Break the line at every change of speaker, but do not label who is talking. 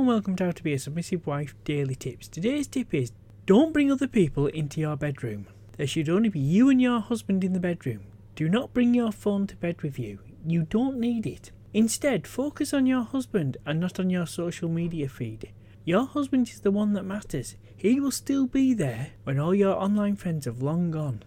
and welcome to How to Be a Submissive Wife Daily Tips. Today's tip is don't bring other people into your bedroom. There should only be you and your husband in the bedroom. Do not bring your phone to bed with you. You don't need it. Instead, focus on your husband and not on your social media feed. Your husband is the one that matters. He will still be there when all your online friends have long gone.